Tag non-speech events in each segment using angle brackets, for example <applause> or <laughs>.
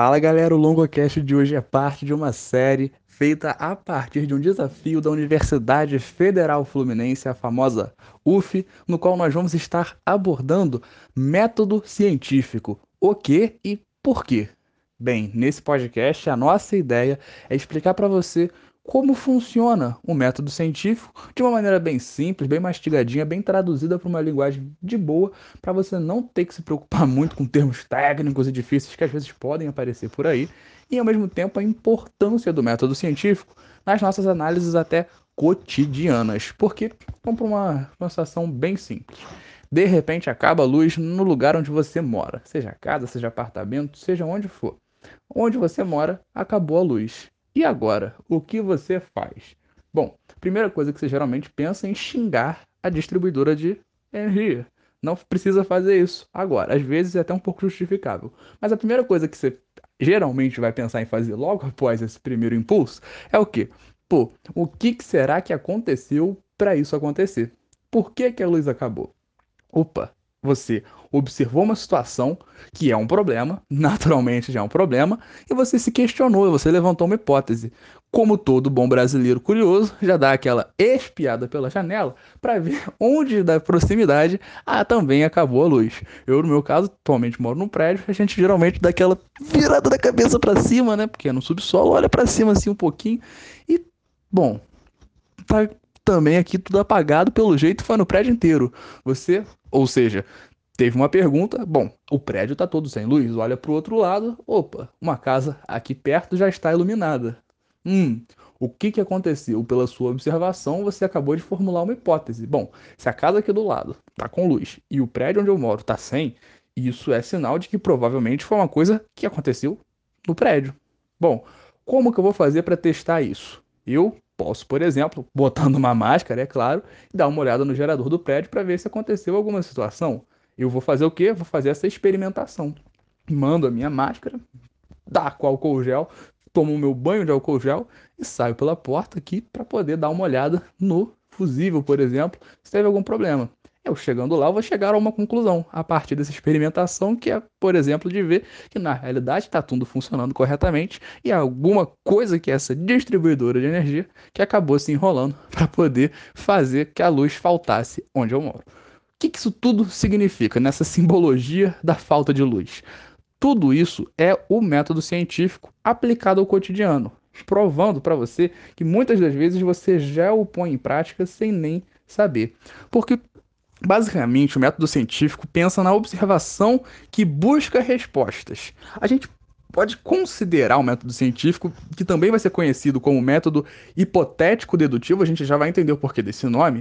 Fala galera, o LongoCast de hoje é parte de uma série feita a partir de um desafio da Universidade Federal Fluminense, a famosa UF, no qual nós vamos estar abordando método científico, o que e por quê. Bem, nesse podcast a nossa ideia é explicar para você como funciona o método científico de uma maneira bem simples, bem mastigadinha, bem traduzida para uma linguagem de boa, para você não ter que se preocupar <laughs> muito com termos técnicos e difíceis que às vezes podem aparecer por aí, e ao mesmo tempo a importância do método científico nas nossas análises até cotidianas. Porque vamos para uma, uma situação bem simples. De repente acaba a luz no lugar onde você mora, seja casa, seja apartamento, seja onde for. Onde você mora, acabou a luz. E agora, o que você faz? Bom, primeira coisa que você geralmente pensa é em xingar a distribuidora de energia. Não precisa fazer isso agora. Às vezes é até um pouco justificável. Mas a primeira coisa que você geralmente vai pensar em fazer logo após esse primeiro impulso é o quê? Pô, o que será que aconteceu para isso acontecer? Por que, que a luz acabou? Opa, você observou uma situação que é um problema, <laughs> naturalmente já é um problema, e você se questionou, você levantou uma hipótese. Como todo bom brasileiro curioso, já dá aquela espiada pela janela para ver <laughs> onde da proximidade ah, também acabou a luz. Eu, no meu caso, atualmente moro num prédio, a gente geralmente dá aquela virada da cabeça para cima, né? Porque é no subsolo, olha para cima assim um pouquinho e, bom, tá também aqui tudo apagado pelo jeito foi no prédio inteiro. Você, ou seja, teve uma pergunta, bom, o prédio está todo sem luz, olha para o outro lado, opa, uma casa aqui perto já está iluminada. Hum, o que, que aconteceu? Pela sua observação, você acabou de formular uma hipótese. Bom, se a casa aqui do lado está com luz e o prédio onde eu moro está sem, isso é sinal de que provavelmente foi uma coisa que aconteceu no prédio. Bom, como que eu vou fazer para testar isso? Eu Posso, por exemplo, botando uma máscara, é claro, e dar uma olhada no gerador do prédio para ver se aconteceu alguma situação. Eu vou fazer o quê? Vou fazer essa experimentação. Mando a minha máscara, dá com álcool gel, tomo o meu banho de álcool gel e saio pela porta aqui para poder dar uma olhada no fusível, por exemplo, se teve algum problema. Eu chegando lá, eu vou chegar a uma conclusão a partir dessa experimentação, que é, por exemplo, de ver que na realidade está tudo funcionando corretamente e alguma coisa que é essa distribuidora de energia que acabou se enrolando para poder fazer que a luz faltasse onde eu moro. O que, que isso tudo significa nessa simbologia da falta de luz? Tudo isso é o método científico aplicado ao cotidiano, provando para você que muitas das vezes você já o põe em prática sem nem saber. Porque Basicamente, o método científico pensa na observação que busca respostas. A gente pode considerar o método científico, que também vai ser conhecido como método hipotético dedutivo, a gente já vai entender o porquê desse nome,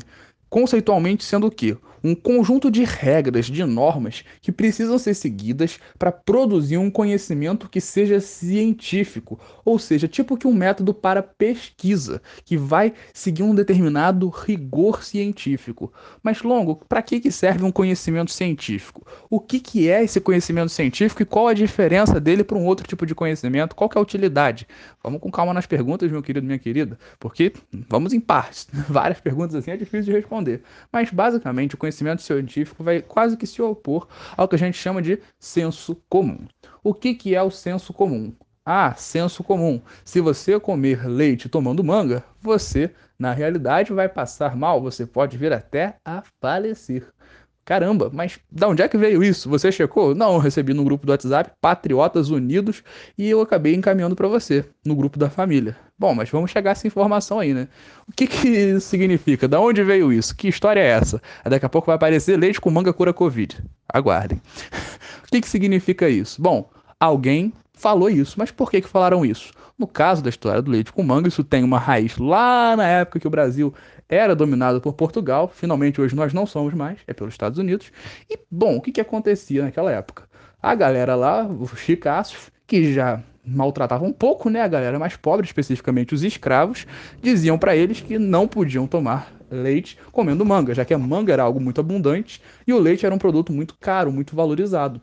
conceitualmente sendo o quê? Um conjunto de regras, de normas que precisam ser seguidas para produzir um conhecimento que seja científico, ou seja, tipo que um método para pesquisa, que vai seguir um determinado rigor científico. Mas longo, para que que serve um conhecimento científico? O que que é esse conhecimento científico e qual a diferença dele para um outro tipo de conhecimento? Qual que é a utilidade? Vamos com calma nas perguntas, meu querido, minha querida, porque vamos em partes. <laughs> Várias perguntas assim é difícil de responder. Mas, basicamente, o conhecimento científico vai quase que se opor ao que a gente chama de senso comum. O que, que é o senso comum? Ah, senso comum. Se você comer leite tomando manga, você, na realidade, vai passar mal, você pode vir até a falecer. Caramba, mas da onde é que veio isso? Você checou? Não, eu recebi no grupo do WhatsApp Patriotas Unidos e eu acabei encaminhando para você no grupo da família. Bom, mas vamos chegar a essa informação aí, né? O que que isso significa? Da onde veio isso? Que história é essa? Daqui a pouco vai aparecer leite com manga cura Covid. Aguardem. <laughs> o que que significa isso? Bom, alguém falou isso, mas por que que falaram isso? No caso da história do leite com manga, isso tem uma raiz lá na época que o Brasil era dominado por Portugal, finalmente hoje nós não somos mais, é pelos Estados Unidos. E, bom, o que, que acontecia naquela época? A galera lá, os chicaços, que já maltratavam um pouco, né, a galera mais pobre, especificamente os escravos, diziam para eles que não podiam tomar leite comendo manga, já que a manga era algo muito abundante e o leite era um produto muito caro, muito valorizado.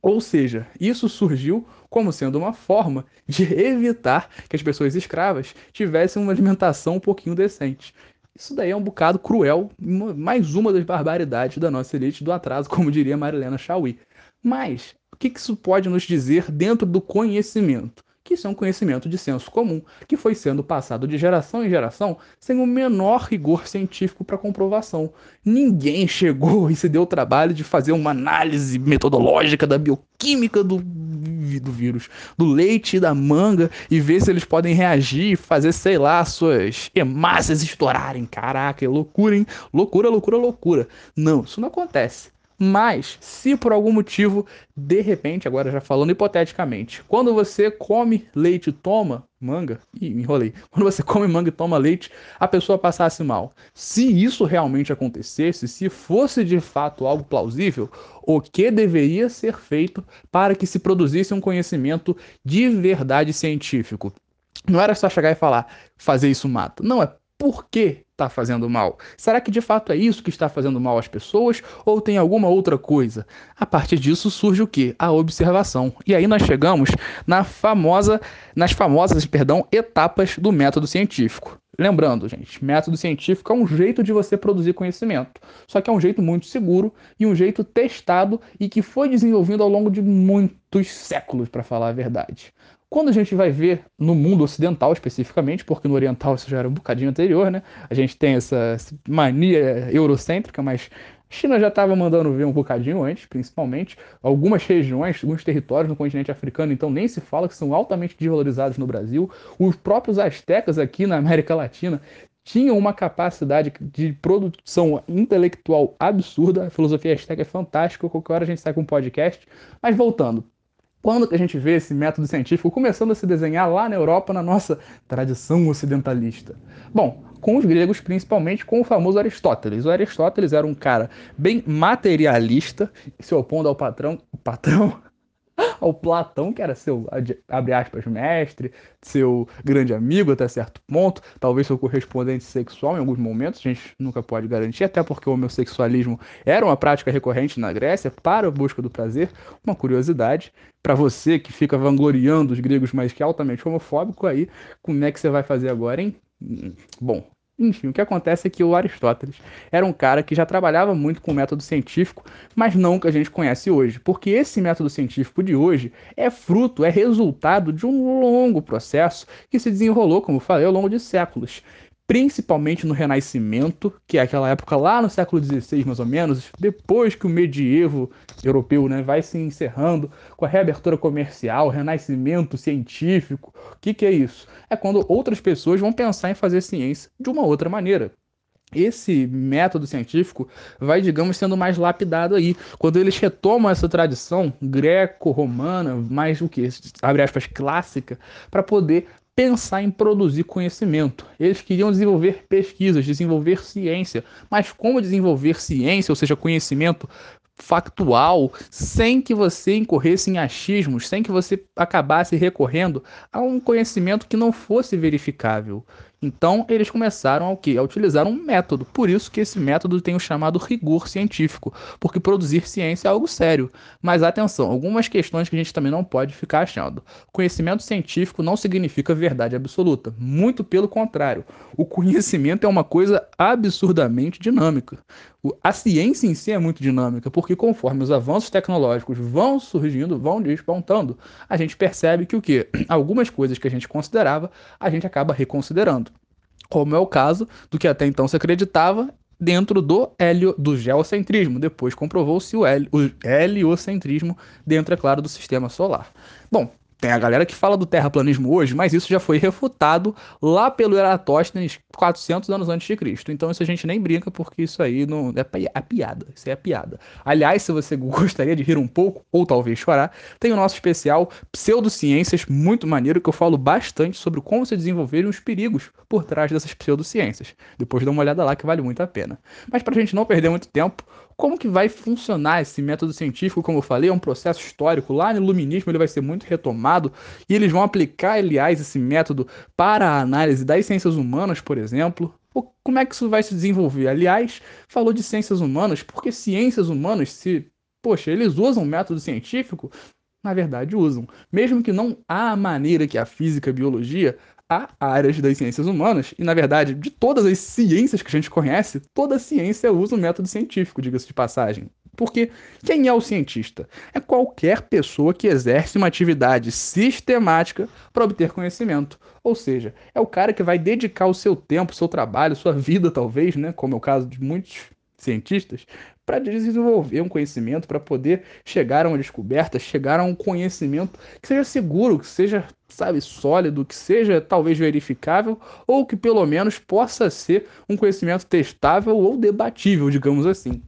Ou seja, isso surgiu como sendo uma forma de <laughs> evitar que as pessoas escravas tivessem uma alimentação um pouquinho decente. Isso daí é um bocado cruel, mais uma das barbaridades da nossa elite do atraso, <laughs> como diria Marilena Chauí. Mas que isso pode nos dizer dentro do conhecimento? que isso é um conhecimento de senso comum, que foi sendo passado de geração em geração sem o menor rigor científico para comprovação. Ninguém chegou e se deu o trabalho de fazer uma análise metodológica da bioquímica do, do vírus, do leite e da manga, e ver se eles podem reagir, fazer, sei lá, suas hemácias estourarem. Caraca, é loucura, hein? Loucura, loucura, loucura. Não, isso não acontece. Mas, se por algum motivo, de repente, agora já falando hipoteticamente, quando você come leite e toma manga, me enrolei. <laughs> Quando você come manga e toma leite, a pessoa passasse mal. Se isso realmente acontecesse, se fosse de fato algo plausível, o que deveria ser feito para que se produzisse um conhecimento de verdade científico? Não era só chegar e falar, fazer isso mata. Não, é por que está fazendo mal? Será que de fato é isso que está fazendo mal às pessoas ou tem alguma outra coisa? A partir disso surge o que? A observação. E aí nós chegamos na famosa, nas famosas, perdão, etapas do método científico. Lembrando, gente, método científico é um jeito de você produzir conhecimento. Só que é um jeito muito seguro e um jeito testado e que foi desenvolvido ao longo de muitos séculos, para falar a verdade. Quando a gente vai ver no mundo ocidental especificamente, porque no oriental isso já era um bocadinho anterior, né? A gente tem essa mania eurocêntrica, mas a China já estava mandando ver um bocadinho antes, principalmente. Algumas regiões, alguns territórios no continente africano, então nem se fala que são altamente desvalorizados no Brasil. Os próprios astecas aqui na América Latina tinham uma capacidade de produção intelectual absurda. A filosofia asteca é fantástica, qualquer hora a gente sai com um podcast. Mas voltando, quando que a gente vê esse método científico começando a se desenhar lá na Europa, na nossa tradição ocidentalista? Bom, com os gregos, principalmente com o famoso Aristóteles. O Aristóteles era um cara bem materialista, se opondo ao patrão, patrão <laughs> ao Platão, que era seu, abre aspas, mestre, seu grande amigo até certo ponto, talvez seu correspondente sexual em alguns momentos, a gente nunca pode garantir, até porque o homossexualismo era uma prática recorrente na Grécia para a busca do prazer. Uma curiosidade, para você que fica vangloriando os gregos, mas que é altamente homofóbico, aí, como é que você vai fazer agora, hein? Hum, bom, enfim, o que acontece é que o Aristóteles era um cara que já trabalhava muito com método científico, mas não o que a gente conhece hoje, porque esse método científico de hoje é fruto, é resultado de um longo processo que se desenrolou, como falei, ao longo de séculos principalmente no Renascimento, que é aquela época lá no século XVI, mais ou menos, depois que o medievo europeu né, vai se encerrando com a reabertura comercial, renascimento científico. O que, que é isso? É quando outras pessoas vão pensar em fazer ciência de uma outra maneira. Esse método científico vai, digamos, sendo mais lapidado aí. Quando eles retomam essa tradição greco-romana, mais o que? Abre aspas, clássica, para poder pensar em produzir conhecimento. Eles queriam desenvolver pesquisas, desenvolver ciência. Mas como desenvolver ciência, ou seja, conhecimento factual, sem que você incorresse em achismos, sem que você acabasse recorrendo a um conhecimento que não fosse verificável? Então, eles começaram ao quê? A utilizar um método. Por isso que esse método tem o chamado rigor científico, porque produzir ciência é algo sério. Mas atenção, algumas questões que a gente também não pode ficar achando. Conhecimento científico não significa verdade absoluta, muito pelo contrário. O conhecimento é uma coisa absurdamente dinâmica. A ciência em si é muito dinâmica, porque conforme os avanços tecnológicos vão surgindo, vão despontando, a gente percebe que o que <clears throat> algumas coisas que a gente considerava, a gente acaba reconsiderando como é o caso do que até então se acreditava dentro do helio, do geocentrismo. Depois comprovou-se o, o heliocentrismo dentro, é claro, do sistema solar. Bom, tem a galera que fala do terraplanismo hoje, mas isso já foi refutado lá pelo Eratóstenes 400 anos antes de Cristo. Então isso a gente nem brinca porque isso aí não é, é piada, isso é piada. Aliás, se você <laughs> gostaria de rir um pouco ou talvez chorar, tem o nosso especial Pseudociências muito maneiro que eu falo bastante sobre como se desenvolverem os perigos por trás dessas pseudociências. Depois dá uma olhada lá que vale muito a pena. Mas para a gente não perder muito tempo, como que vai funcionar esse método científico? Como eu falei, é um processo histórico. Lá no Iluminismo ele vai ser muito retomado e eles vão aplicar, aliás, esse método para a análise das ciências humanas, por exemplo. Como é que isso vai se desenvolver? Aliás, falou de ciências humanas, porque ciências humanas, se, poxa, eles usam método científico, na verdade usam. Mesmo que não há maneira que a física e a biologia há áreas das ciências humanas, e na verdade, de todas as ciências que a gente conhece, toda ciência usa o método científico, diga-se de passagem. Porque quem é o cientista? É qualquer pessoa que exerce uma atividade sistemática para obter conhecimento. Ou seja, é o cara que vai dedicar o seu tempo, seu trabalho, sua vida, talvez, né? Como é o caso de muitos cientistas, para desenvolver um conhecimento, para poder chegar a uma descoberta, chegar a um conhecimento que seja seguro, que seja, sabe, sólido, que seja talvez verificável, ou que pelo menos possa ser um conhecimento testável ou debatível, digamos assim.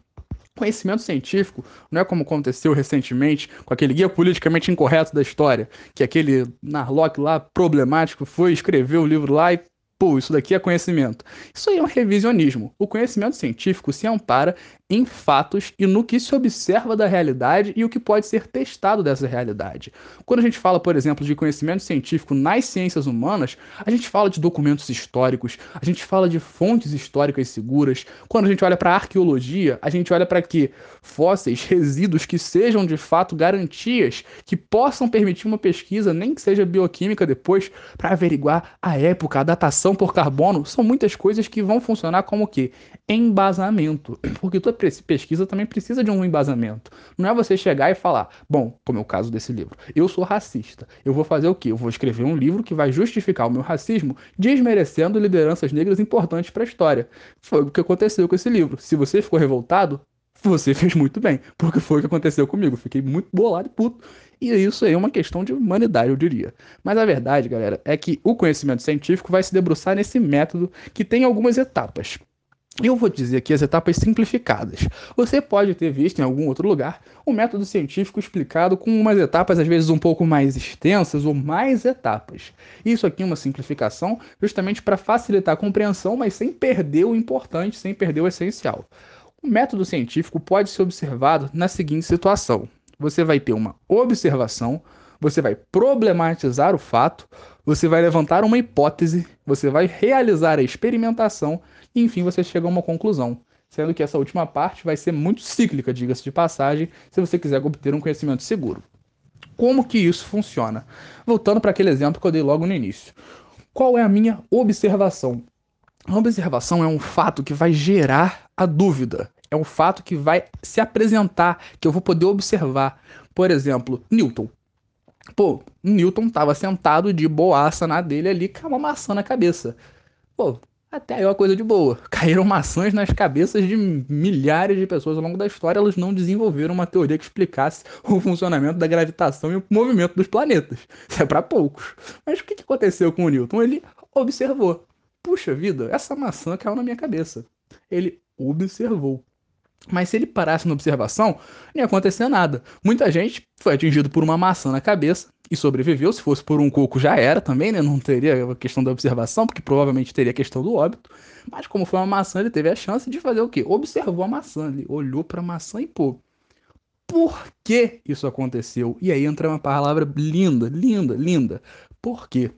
Conhecimento científico não é como aconteceu recentemente com aquele guia politicamente incorreto da história, que aquele Narlock lá problemático foi escrever o livro lá e pô, isso daqui é conhecimento. Isso aí é um revisionismo. O conhecimento científico se ampara em fatos e no que se observa da realidade e o que pode ser testado dessa realidade. Quando a gente fala, por exemplo, de conhecimento científico nas ciências humanas, a gente fala de documentos históricos, a gente fala de fontes históricas seguras. Quando a gente olha para arqueologia, a gente olha para que fósseis, resíduos que sejam de fato garantias que possam permitir uma pesquisa, nem que seja bioquímica depois, para averiguar a época, a datação por carbono, são muitas coisas que vão funcionar como que embasamento, <clears throat> porque toda pesquisa também precisa de um embasamento. Não é você chegar e falar, bom, como é o caso desse livro, eu sou racista. Eu vou fazer o quê? Eu vou escrever um livro que vai justificar o meu racismo, desmerecendo lideranças negras importantes para a história. Foi o que aconteceu com esse livro. Se você ficou revoltado, você <laughs> fez muito bem, porque foi o que aconteceu comigo. Fiquei muito bolado e puto. E isso aí é uma questão de humanidade, eu diria. Mas a verdade, galera, é que o conhecimento científico vai se debruçar nesse método que tem algumas etapas. Eu vou dizer aqui as etapas simplificadas. Você pode ter visto em algum outro lugar o um método científico explicado com umas etapas às vezes um pouco mais extensas ou mais etapas. Isso aqui é uma simplificação justamente para facilitar a compreensão, mas sem perder o importante, sem perder o essencial. O método científico pode ser observado na seguinte situação: você vai ter uma observação, você vai problematizar o fato, você vai levantar uma hipótese, você vai realizar a experimentação e enfim você chega a uma conclusão. Sendo que essa última parte vai ser muito cíclica, diga-se de passagem, se você quiser obter um conhecimento seguro. Como que isso funciona? Voltando para aquele exemplo que eu dei logo no início. Qual é a minha observação? A observação é um fato que vai gerar a dúvida. É um fato que vai se apresentar, que eu vou poder observar. Por exemplo, Newton. Pô, Newton estava sentado de boaça na dele ali com uma maçã na cabeça. Pô, até aí é uma coisa de boa. <laughs> Caíram maçãs nas cabeças de milhares de pessoas ao longo da história. Elas não desenvolveram uma teoria que explicasse o funcionamento da gravitação e o movimento dos planetas. Isso é para poucos. Mas o que aconteceu com o Newton? Ele observou. Puxa vida, essa maçã caiu na minha cabeça. Ele observou. Mas se ele parasse na observação, não ia acontecer nada. Muita gente foi atingido por uma maçã na cabeça e sobreviveu. Se fosse por um coco, já era também, né? Não teria a questão da observação, porque provavelmente teria a questão do óbito. Mas como foi uma maçã, ele teve a chance de fazer o quê? Observou a maçã, ele olhou para a maçã e pô. Por que isso aconteceu? E aí entra uma palavra linda, linda, linda. Por quê?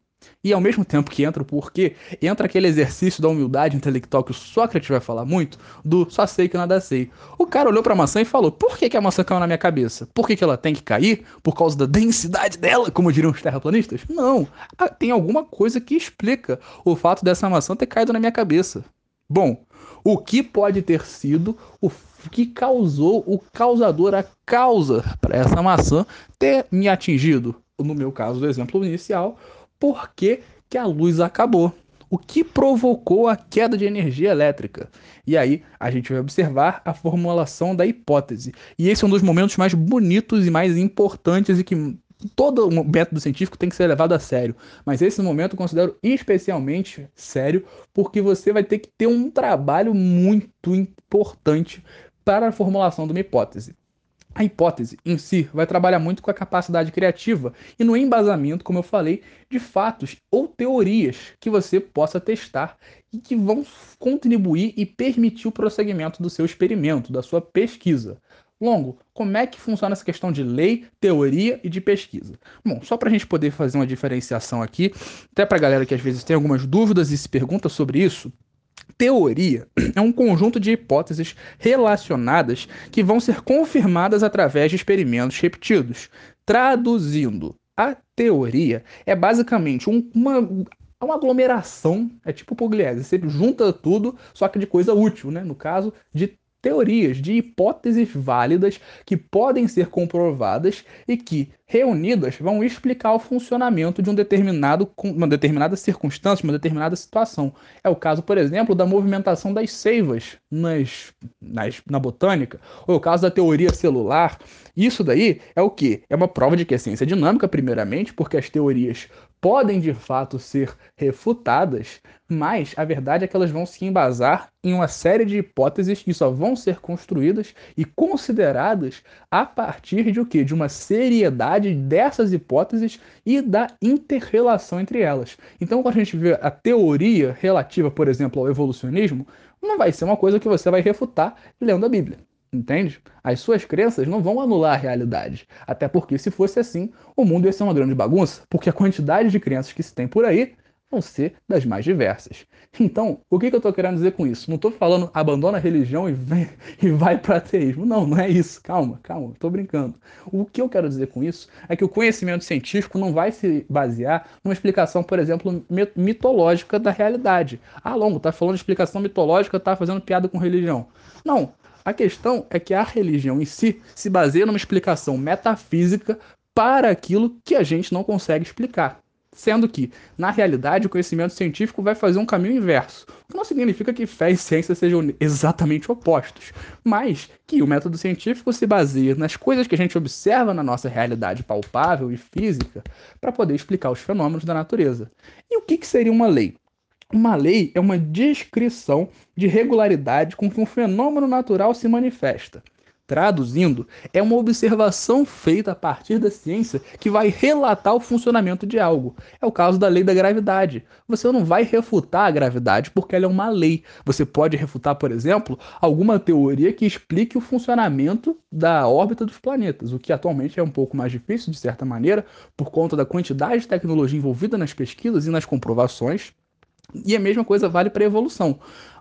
E ao mesmo tempo que entra o porquê, entra aquele exercício da humildade intelectual que o Sócrates vai falar muito, do só sei que nada sei. O cara olhou para a maçã e falou: por que, que a maçã caiu na minha cabeça? Por que, que ela tem que cair? Por causa da densidade dela, como diriam os terraplanistas? Não. Ah, tem alguma coisa que explica o fato dessa maçã ter caído na minha cabeça. Bom, o que pode ter sido o que causou o causador, a causa para essa maçã ter me atingido? No meu caso do exemplo inicial, por que, que a luz acabou. O que provocou a queda de energia elétrica? E aí a gente vai observar a formulação da hipótese. E esse é um dos momentos mais bonitos e mais importantes e que todo método científico tem que ser levado a sério. Mas esse momento eu considero especialmente sério, porque você vai ter que ter um trabalho muito importante para a formulação de uma hipótese. A hipótese em si vai trabalhar muito com a capacidade criativa e no embasamento, como eu falei, de fatos ou teorias que você possa testar e que vão contribuir e permitir o prosseguimento do seu experimento, da sua pesquisa. Longo, como é que funciona essa questão de lei, teoria e de pesquisa? Bom, só para a gente poder fazer uma diferenciação aqui, até para a galera que às vezes tem algumas dúvidas e se pergunta sobre isso, Teoria é um conjunto de hipóteses relacionadas que vão ser confirmadas através de experimentos repetidos. Traduzindo, a teoria é basicamente um, uma, uma aglomeração, é tipo Pugliese, você junta tudo, só que de coisa útil, né? no caso de teorias, de hipóteses válidas que podem ser comprovadas e que, reunidas, vão explicar o funcionamento de um determinado, uma determinada circunstância, uma determinada situação. É o caso, por exemplo, da movimentação das seivas nas, nas, na botânica, ou é o caso da teoria celular. Isso daí é o que? É uma prova de que a ciência é dinâmica, primeiramente, porque as teorias podem de fato ser refutadas, mas a verdade é que elas vão se embasar em uma série de hipóteses que só vão ser construídas e consideradas a partir de o quê? De uma seriedade dessas hipóteses e da interrelação entre elas. Então, quando a gente vê a teoria relativa, por exemplo, ao evolucionismo, não vai ser uma coisa que você vai refutar lendo a Bíblia. Entende? As suas crenças não vão anular a realidade. Até porque, se fosse assim, o mundo ia ser uma grande bagunça, porque a quantidade de crenças que se tem por aí vão ser das mais diversas. Então, o que, que eu estou querendo dizer com isso? Não estou falando abandona a religião e, vem, <laughs> e vai para ateísmo. Não, não é isso. Calma, calma, estou brincando. O que eu quero dizer com isso é que o conhecimento científico não vai se basear numa explicação, por exemplo, mitológica da realidade. Ah, Longo, tá falando de explicação mitológica, tá fazendo piada com religião. Não, a questão é que a religião em si se baseia numa explicação metafísica para aquilo que a gente não consegue explicar. Sendo que, na realidade, o conhecimento científico vai fazer um caminho inverso. O que não significa que fé e ciência sejam exatamente opostos, mas que o método científico se baseia nas coisas que a gente observa na nossa realidade palpável e física para poder explicar os fenômenos da natureza. E o que, que seria uma lei? Uma lei é uma descrição de regularidade com que um fenômeno natural se manifesta. Traduzindo, é uma observação feita a partir da ciência que vai relatar o funcionamento de algo. É o caso da lei da gravidade. Você não vai refutar a gravidade porque ela é uma lei. Você pode refutar, por exemplo, alguma teoria que explique o funcionamento da órbita dos planetas, o que atualmente é um pouco mais difícil, de certa maneira, por conta da quantidade de tecnologia envolvida nas pesquisas e nas comprovações. E a mesma coisa vale para a evolução.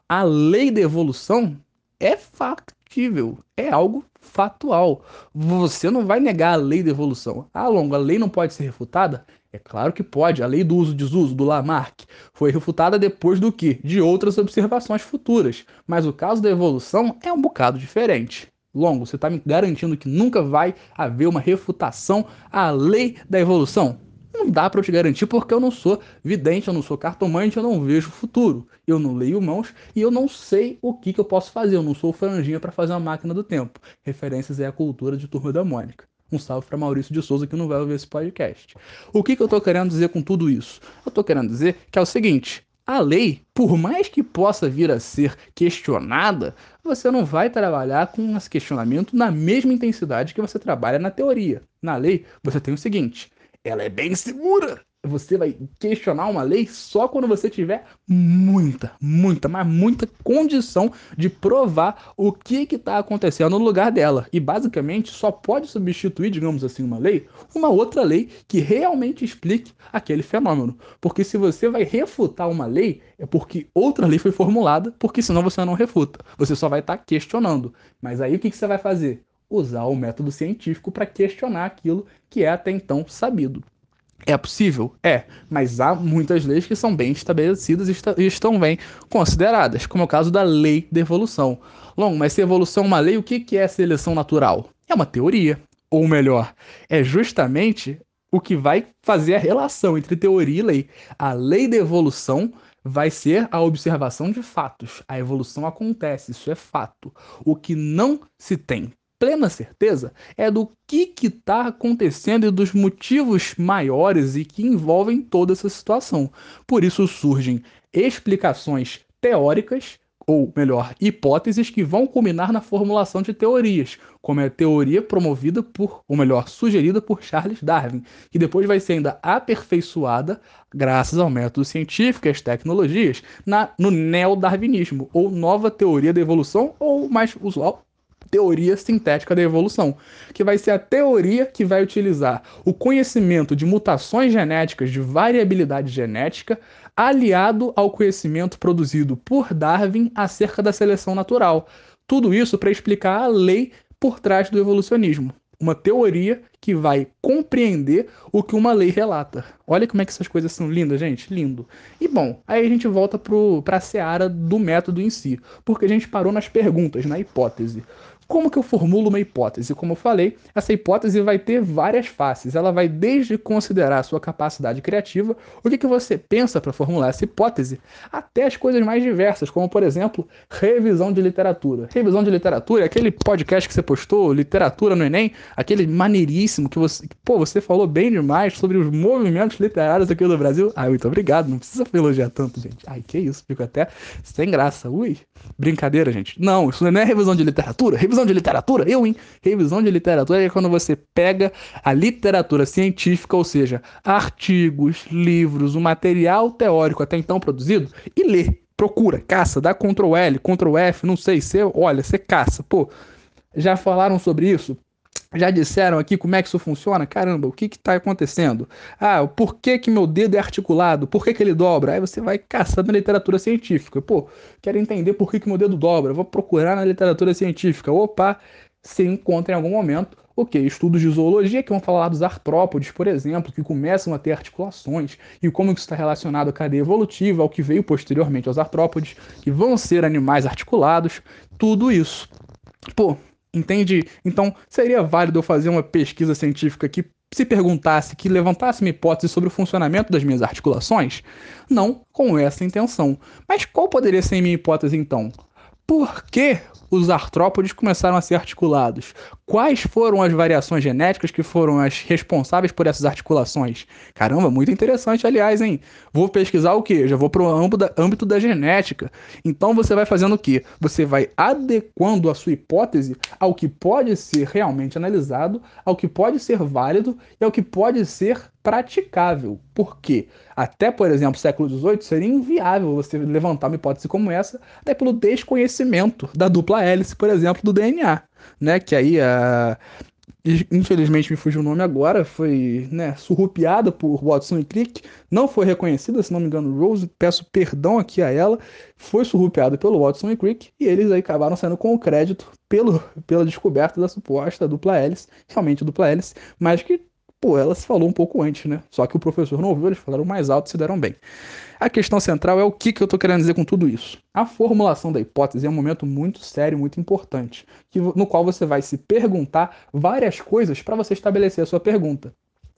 A lei da evolução é factível, é algo fatual. Você não vai negar a lei da evolução. Ah, Longo, a lei não pode ser refutada? É claro que pode. A lei do uso e desuso do Lamarck foi refutada depois do que? De outras observações futuras. Mas o caso da evolução é um bocado diferente. Longo, você está me garantindo que nunca vai haver uma refutação à lei da evolução? Não dá para eu te garantir porque eu não sou vidente, eu não sou cartomante, eu não vejo o futuro. Eu não leio mãos e eu não sei o que, que eu posso fazer. Eu não sou franjinha para fazer uma máquina do tempo. Referências é a cultura de Turma da Mônica. Um salve para Maurício de Souza que não vai ouvir esse podcast. O que, que eu estou querendo dizer com tudo isso? Eu estou querendo dizer que é o seguinte: a lei, por mais que possa vir a ser questionada, você não vai trabalhar com esse questionamento na mesma intensidade que você trabalha na teoria. Na lei, você tem o seguinte: ela é bem segura. Você vai questionar uma lei só quando você tiver muita, muita, mas muita condição de provar o que está acontecendo no lugar dela. E basicamente só pode substituir, digamos assim, uma lei, uma outra lei que realmente explique aquele fenômeno. Porque se você vai refutar uma lei, é porque outra lei foi formulada, porque senão você não refuta. Você só vai estar tá questionando. Mas aí o que, que você vai fazer? Usar o método científico para questionar aquilo que é até então sabido. É possível? É, mas há muitas leis que são bem estabelecidas e estão bem consideradas, como é o caso da lei da evolução. Long, mas se evolução é uma lei, o que é seleção natural? É uma teoria. Ou melhor, é justamente o que vai fazer a relação entre teoria e lei. A lei da evolução vai ser a observação de fatos. A evolução acontece, isso é fato. O que não se tem plena certeza é do que está acontecendo e dos motivos maiores e que envolvem toda essa situação. Por isso surgem explicações teóricas, ou melhor, hipóteses que vão culminar na formulação de teorias, como é a teoria promovida por, ou melhor, sugerida por Charles Darwin, que depois vai ser ainda aperfeiçoada graças ao método científico e às tecnologias na, no neodarwinismo, ou nova teoria da evolução, ou mais usual, teoria sintética da evolução, que vai ser a teoria que vai utilizar o conhecimento de mutações genéticas, de variabilidade genética, aliado ao conhecimento produzido por Darwin acerca da seleção natural. Tudo isso para explicar a lei por trás do evolucionismo. uma teoria que vai compreender o que uma lei relata. Olha como é que essas coisas são lindas, gente. Lindo. E bom, aí a gente volta para a seara do método em si, porque a gente parou nas perguntas, na hipótese. Como que eu formulo uma hipótese? Como eu falei, essa hipótese vai ter várias faces. Ela vai desde considerar a sua capacidade criativa, o que, que você pensa para formular essa hipótese, até as coisas mais diversas, como por exemplo, revisão de literatura. Revisão de literatura é aquele podcast que você postou, literatura no Enem, aquele maneiríssimo que você, pô, você falou bem demais sobre os movimentos literários aqui do Brasil. Ah, muito obrigado, não precisa elogiar tanto, gente. Ai, que isso, fico até sem graça. Ui, brincadeira, gente. Não, isso não é revisão de literatura, revisão revisão de literatura? Eu, hein? Revisão de literatura é quando você pega a literatura científica, ou seja, artigos, livros, o material teórico até então produzido, e lê. Procura, caça, dá Ctrl L, Ctrl F, não sei, você olha, você caça. Pô, já falaram sobre isso? Já disseram aqui como é que isso funciona? Caramba, o que está acontecendo? Ah, por que, que meu dedo é articulado? Por que, que ele dobra? Aí você vai caçando na literatura científica. Pô, quero entender por que, que meu dedo dobra. Vou procurar na literatura científica. Opa, se encontra em algum momento o que? Estudos de zoologia que vão falar dos artrópodes, por exemplo, que começam a ter articulações e como isso está relacionado à cadeia evolutiva, ao que veio posteriormente aos artrópodes, que vão ser animais articulados, tudo isso. Pô, Entende? Então, seria válido eu fazer uma pesquisa científica que se perguntasse, que levantasse uma hipótese sobre o funcionamento das minhas articulações? Não com essa intenção. Mas qual poderia ser minha hipótese então? Por que os artrópodes começaram a ser articulados? Quais foram as variações genéticas que foram as responsáveis por essas articulações? Caramba, muito interessante, aliás, hein? Vou pesquisar o quê? Já vou para o âmbito da genética. Então você vai fazendo o quê? Você vai adequando a sua hipótese ao que pode ser realmente analisado, ao que pode ser válido e ao que pode ser praticável. Por quê? Até, por exemplo, século XVIII seria inviável você levantar uma hipótese como essa, até pelo desconhecimento da dupla hélice, por exemplo, do DNA, né? Que aí a infelizmente me fugiu o nome agora, foi né, surrupiada por Watson e Crick, não foi reconhecida, se não me engano, Rose, peço perdão aqui a ela, foi surrupiada pelo Watson e Crick, e eles aí acabaram saindo com o crédito pelo, pela descoberta da suposta dupla hélice, realmente dupla hélice, mas que Pô, ela se falou um pouco antes, né? Só que o professor não ouviu, eles falaram mais alto e se deram bem. A questão central é o que, que eu estou querendo dizer com tudo isso. A formulação da hipótese é um momento muito sério, muito importante, que, no qual você vai se perguntar várias coisas para você estabelecer a sua pergunta.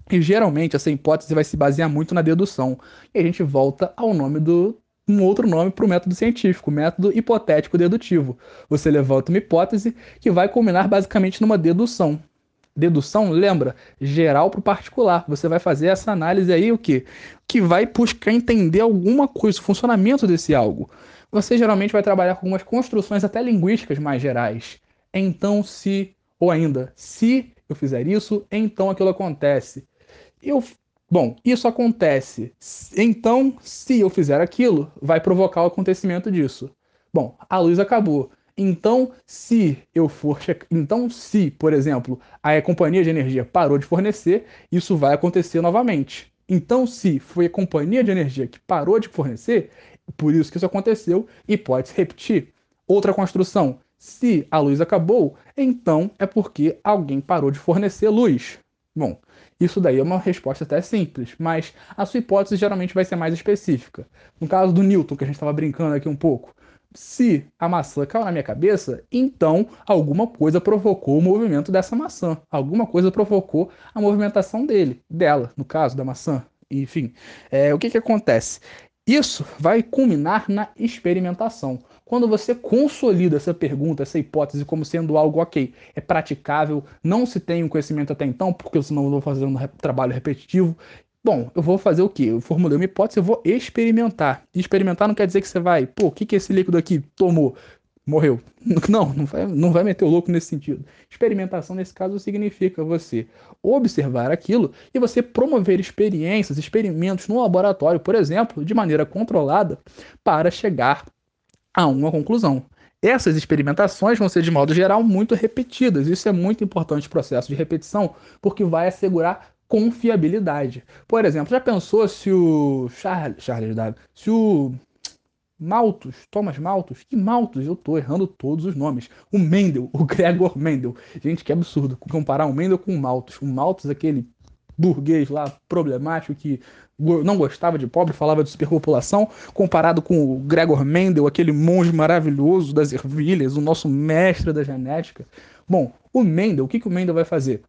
E geralmente essa hipótese vai se basear muito na dedução. E a gente volta ao nome do, um outro nome para o método científico, método hipotético dedutivo. Você levanta uma hipótese que vai culminar basicamente numa dedução. Dedução, lembra? Geral para o particular. Você vai fazer essa análise aí, o quê? Que vai buscar entender alguma coisa, o funcionamento desse algo. Você geralmente vai trabalhar com algumas construções até linguísticas mais gerais. Então, se, ou ainda, se eu fizer isso, então aquilo acontece. Eu, bom, isso acontece. Então, se eu fizer aquilo, vai provocar o acontecimento disso. Bom, a luz acabou. Então, se eu for então se, por exemplo, a companhia de energia parou de fornecer, isso vai acontecer novamente. Então, se foi a companhia de energia que parou de fornecer, por isso que isso aconteceu e pode se repetir. Outra construção: se a luz acabou, então é porque alguém parou de fornecer luz. Bom, isso daí é uma resposta até simples, mas a sua hipótese geralmente vai ser mais específica. No caso do Newton, que a gente estava brincando aqui um pouco, se a maçã caiu na minha cabeça, então alguma coisa provocou o movimento dessa maçã. Alguma coisa provocou a movimentação dele, dela, no caso da maçã. Enfim, é, o que, que acontece? Isso vai culminar na experimentação. Quando você consolida essa pergunta, essa hipótese como sendo algo ok, é praticável, não se tem um conhecimento até então, porque senão eu vou fazer um trabalho repetitivo, Bom, eu vou fazer o quê? Eu formulei uma hipótese, eu vou experimentar. E experimentar não quer dizer que você vai, pô, o que, que esse líquido aqui tomou? Morreu. <laughs> Não, não vai, não vai meter o louco nesse sentido. Experimentação, nesse caso, significa você observar aquilo e você promover experiências, experimentos no laboratório, por exemplo, de maneira controlada, para chegar a uma conclusão. Essas experimentações vão ser, de modo geral, muito repetidas. Isso é muito importante, processo de repetição, porque vai assegurar confiabilidade. Por exemplo, já pensou se o Charles, Charles Darwin, se o Malthus, Thomas Malthus, que Malthus, eu tô errando todos os nomes. O Mendel, o Gregor Mendel. Gente, que absurdo comparar o Mendel com o Malthus. O Malthus, aquele burguês lá problemático que não gostava de pobre, falava de superpopulação, comparado com o Gregor Mendel, aquele monge maravilhoso das ervilhas, o nosso mestre da genética. Bom, o Mendel, o que, que o Mendel vai fazer?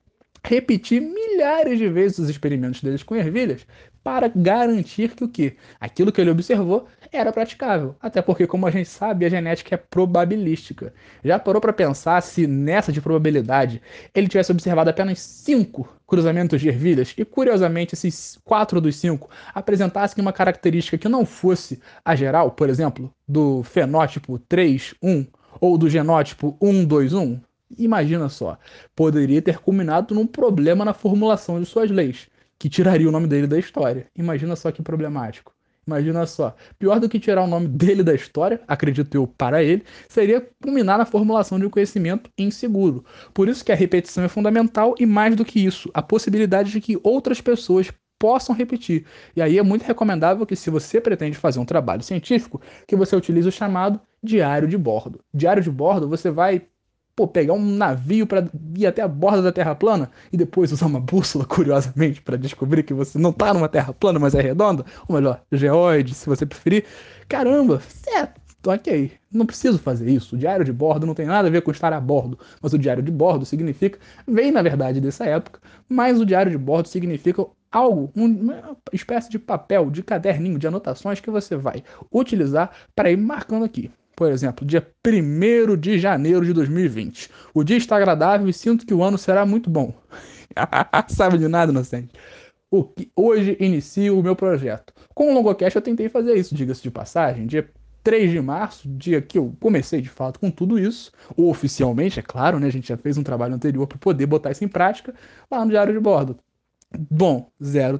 Repetir milhares de vezes os experimentos deles com ervilhas para garantir que o que? Aquilo que ele observou era praticável. Até porque, como a gente sabe, a genética é probabilística. Já parou para pensar se nessa de probabilidade ele tivesse observado apenas cinco cruzamentos de ervilhas e, curiosamente, esses quatro dos cinco apresentassem uma característica que não fosse a geral, por exemplo, do fenótipo 3, 1 ou do genótipo 1, 2, 1? Imagina só, poderia ter culminado num problema na formulação de suas leis que tiraria o nome dele da história. Imagina só que problemático. Imagina só. Pior do que tirar o nome dele da história, acredito eu, para ele, seria culminar na formulação de um conhecimento inseguro. Por isso que a repetição é fundamental e mais do que isso, a possibilidade de que outras pessoas possam repetir. E aí é muito recomendável que se você pretende fazer um trabalho científico, que você utilize o chamado diário de bordo. Diário de bordo, você vai pô, pegar um navio para ir até a borda da Terra plana e depois usar uma bússola, <laughs> curiosamente, para descobrir que você não tá numa Terra plana, mas é redonda, ou melhor, geoide, se você preferir. Caramba, certo. Ok, não preciso fazer isso. O diário de bordo não tem nada a ver com estar a bordo, mas o diário de bordo significa, vem na verdade dessa época, mas o diário de bordo significa algo, uma espécie de papel, de caderninho, de anotações que você vai utilizar para ir marcando aqui. Por exemplo, dia 1 de janeiro de 2020. O dia está agradável e sinto que o ano será muito bom. <laughs> Sabe de nada, inocente. O que hoje inicio o meu projeto. Com o Longocast eu tentei fazer isso, diga-se de passagem. Dia 3 de março, dia que eu comecei de fato com tudo isso, oficialmente, é claro, né? A gente já fez um trabalho anterior para poder botar isso em prática lá no Diário de Bordo. Bom,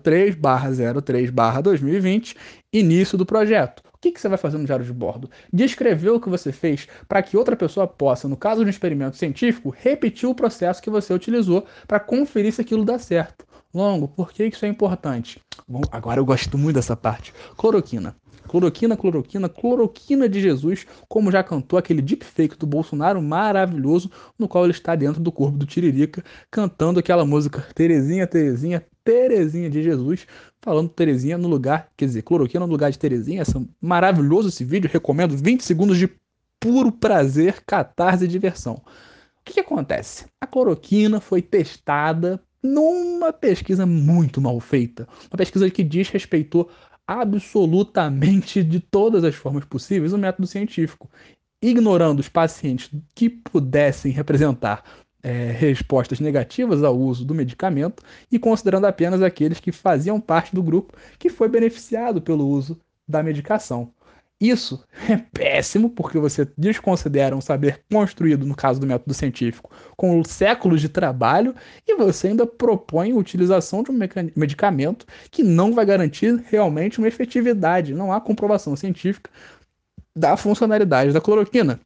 03 barra 03 barra 2020, início do projeto que, que você vai fazer no diário de bordo? Descrever o que você fez para que outra pessoa possa, no caso de um experimento científico, repetir o processo que você utilizou para conferir se aquilo dá certo. Longo, por que isso é importante? Bom, agora eu gosto muito dessa parte. Cloroquina. Cloroquina, cloroquina, cloroquina de Jesus, como já cantou aquele deepfake do Bolsonaro maravilhoso, no qual ele está dentro do corpo do Tiririca, cantando aquela música Terezinha, Terezinha, Terezinha de Jesus, falando Terezinha no lugar, quer dizer, cloroquina no lugar de Terezinha. Essa, maravilhoso esse vídeo, recomendo 20 segundos de puro prazer, catarse e diversão. O que, que acontece? A cloroquina foi testada numa pesquisa muito mal feita. Uma pesquisa que desrespeitou absolutamente de todas as formas possíveis o método científico, ignorando os pacientes que pudessem representar é, respostas negativas ao uso do medicamento e considerando apenas aqueles que faziam parte do grupo que foi beneficiado pelo uso da medicação. Isso <laughs> é péssimo porque você desconsidera um saber construído, no caso do método científico, com séculos de trabalho e você ainda propõe a utilização de um medicamento que não vai garantir realmente uma efetividade. Não há comprovação científica da funcionalidade da cloroquina.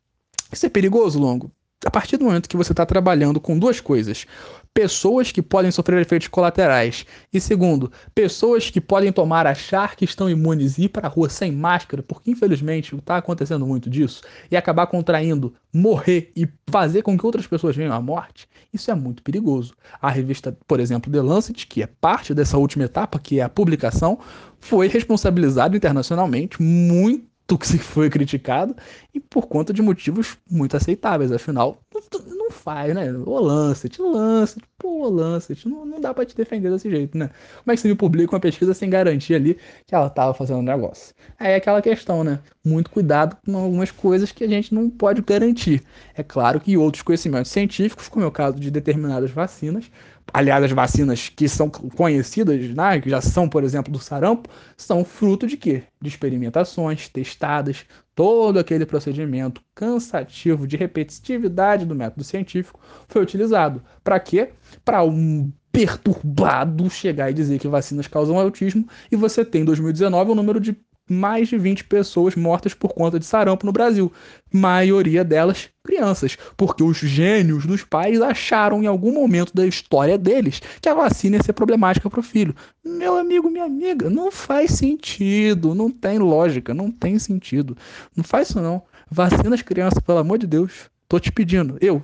Isso é perigoso, Longo? A partir do momento que você está trabalhando com duas coisas, pessoas que podem sofrer efeitos colaterais, e segundo, pessoas que podem tomar achar que estão imunes e ir para a rua sem máscara, porque infelizmente está acontecendo muito disso, e acabar contraindo, morrer e fazer com que outras pessoas venham à morte, isso é muito perigoso. A revista, por exemplo, The Lancet, que é parte dessa última etapa, que é a publicação, foi responsabilizada internacionalmente muito que foi criticado e por conta de motivos muito aceitáveis. Afinal, não, faz, né? O Lancet, Lancet, pô, Lancet, não, não dá para te defender desse jeito, né? Como é que você me publica uma pesquisa sem garantia ali que ela tava fazendo um negócio? Aí é aquela questão, né? Muito cuidado com algumas coisas que a gente não pode garantir. É claro que outros conhecimentos científicos, como é o caso de determinadas vacinas, aliás, as vacinas que são conhecidas, né, que já são, por exemplo, do sarampo, são fruto de quê? De experimentações, testadas, todo aquele procedimento cansativo de repetitividade do método científico foi utilizado. Para quê? Para um perturbado chegar e dizer que vacinas causam autismo e você tem em 2019 o número de mais de 20 pessoas mortas por conta de sarampo no Brasil. Maioria delas crianças, porque os gênios dos pais acharam em algum momento da história deles que a vacina ia ser problemática para o filho. Meu amigo, minha amiga, não faz sentido, não tem lógica, não tem sentido. Não faz isso não. Vacina as crianças, pelo amor de Deus. Tô te pedindo, eu,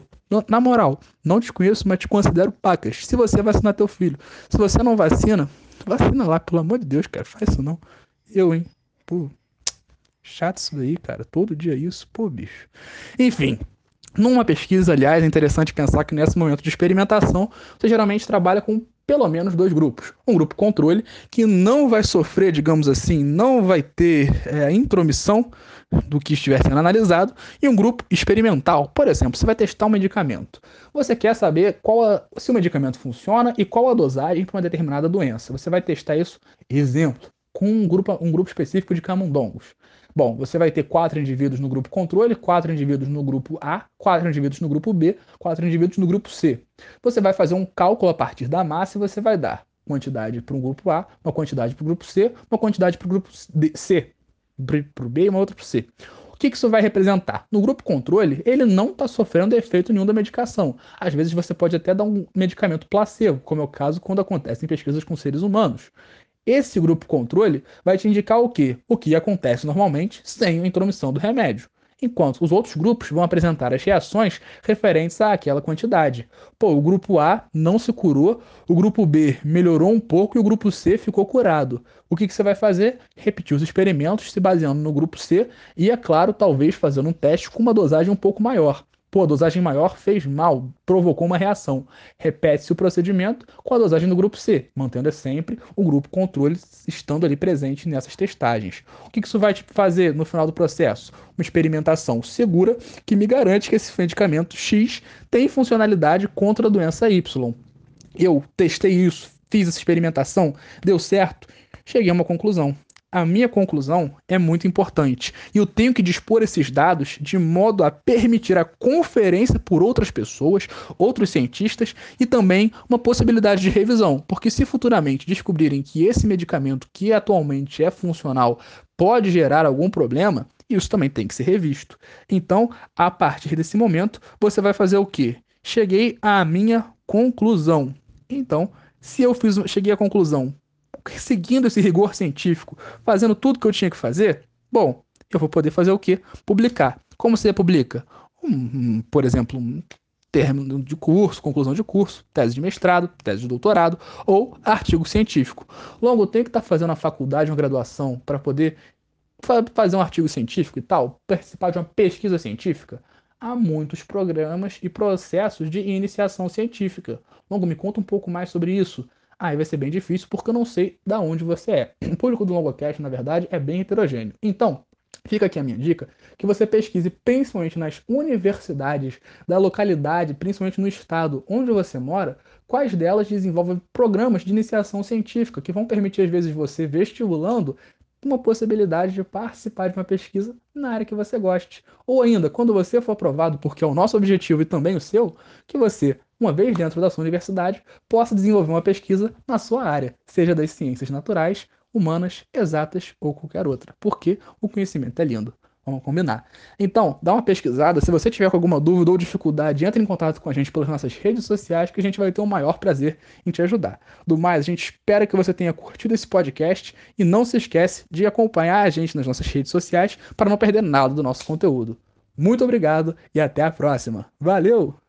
na moral, não te conheço, mas te considero pacas. Se você vacinar teu filho, se você não vacina, vacina lá, pelo amor de Deus, cara, faz isso não. Eu, hein? Pô, chato isso daí, cara. Todo dia isso, pô, bicho. Enfim, numa pesquisa, aliás, é interessante pensar que nesse momento de experimentação, você geralmente trabalha com pelo menos dois grupos. Um grupo controle, que não vai sofrer, digamos assim, não vai ter é, intromissão do que estiver sendo analisado, e um grupo experimental. Por exemplo, você vai testar um medicamento. Você quer saber qual a, se o medicamento funciona e qual a dosagem para uma determinada doença. Você vai testar isso, exemplo, com um grupo, um grupo específico de camundongos. Bom, você vai ter quatro indivíduos no grupo controle, quatro indivíduos no grupo A, quatro indivíduos no grupo B, quatro indivíduos no grupo C. Você vai fazer um cálculo a partir da massa e você vai dar quantidade para um grupo A, uma quantidade para o grupo C, uma quantidade para o grupo C, para o B e uma outra para o C. O que, que isso vai representar? No grupo controle, ele não está sofrendo efeito nenhum da medicação. Às vezes você pode até dar um medicamento placebo, como é o caso quando acontece em pesquisas com seres humanos. Esse grupo controle vai te indicar o que? O que acontece normalmente sem a intromissão do remédio. Enquanto os outros grupos vão apresentar as reações referentes àquela quantidade. Pô, o grupo A não se curou, o grupo B melhorou um pouco e o grupo C ficou curado. O que, que você vai fazer? Repetir os experimentos se baseando no grupo C e, é claro, talvez fazendo um teste com uma dosagem um pouco maior. Pô, a dosagem maior fez mal, provocou uma reação. Repete-se o procedimento com a dosagem do grupo C, mantendo sempre o grupo controle estando ali presente nessas testagens. O que isso vai fazer no final do processo? Uma experimentação segura que me garante que esse medicamento X tem funcionalidade contra a doença Y. Eu testei isso, fiz essa experimentação, deu certo, cheguei a uma conclusão a minha conclusão é muito importante. E eu tenho que dispor esses dados de modo a permitir a conferência por outras pessoas, outros cientistas e também uma possibilidade de revisão. Porque se futuramente descobrirem que esse medicamento que atualmente é funcional pode gerar algum problema, isso também tem que ser revisto. Então, a partir desse momento, você vai fazer o quê? Cheguei à minha conclusão. Então, se eu fiz, cheguei à conclusão seguindo esse rigor científico, fazendo tudo que eu tinha que fazer, bom, eu vou poder fazer o quê? Publicar. Como você publica? Um, por exemplo, um término de curso, conclusão de curso, tese de mestrado, tese de doutorado ou artigo científico. Logo, eu tenho que estar fazendo a faculdade, uma graduação, para poder fa fazer um artigo científico e tal, participar de uma pesquisa científica. Há muitos programas e processos de iniciação científica. Longo, me conta um pouco mais sobre isso aí vai ser bem difícil porque eu não sei da onde você é. O público do Longocast, na verdade, é bem heterogêneo. Então, fica aqui a minha dica, que você pesquise principalmente nas universidades da localidade, principalmente no estado onde você mora, quais delas desenvolvem programas de iniciação científica que vão permitir às vezes você vestibulando uma possibilidade de participar de uma pesquisa na área que você goste. Ou ainda, quando você for aprovado, porque é o nosso objetivo e também o seu, que você uma vez dentro da sua universidade, possa desenvolver uma pesquisa na sua área, seja das ciências naturais, humanas, exatas ou qualquer outra, porque o conhecimento é lindo. Vamos combinar. Então, dá uma pesquisada. Se você tiver alguma dúvida ou dificuldade, entre em contato com a gente pelas nossas redes sociais, que a gente vai ter o maior prazer em te ajudar. Do mais, a gente espera que você tenha curtido esse podcast e não se esquece de acompanhar a gente nas nossas redes sociais para não perder nada do nosso conteúdo. Muito obrigado e até a próxima. Valeu!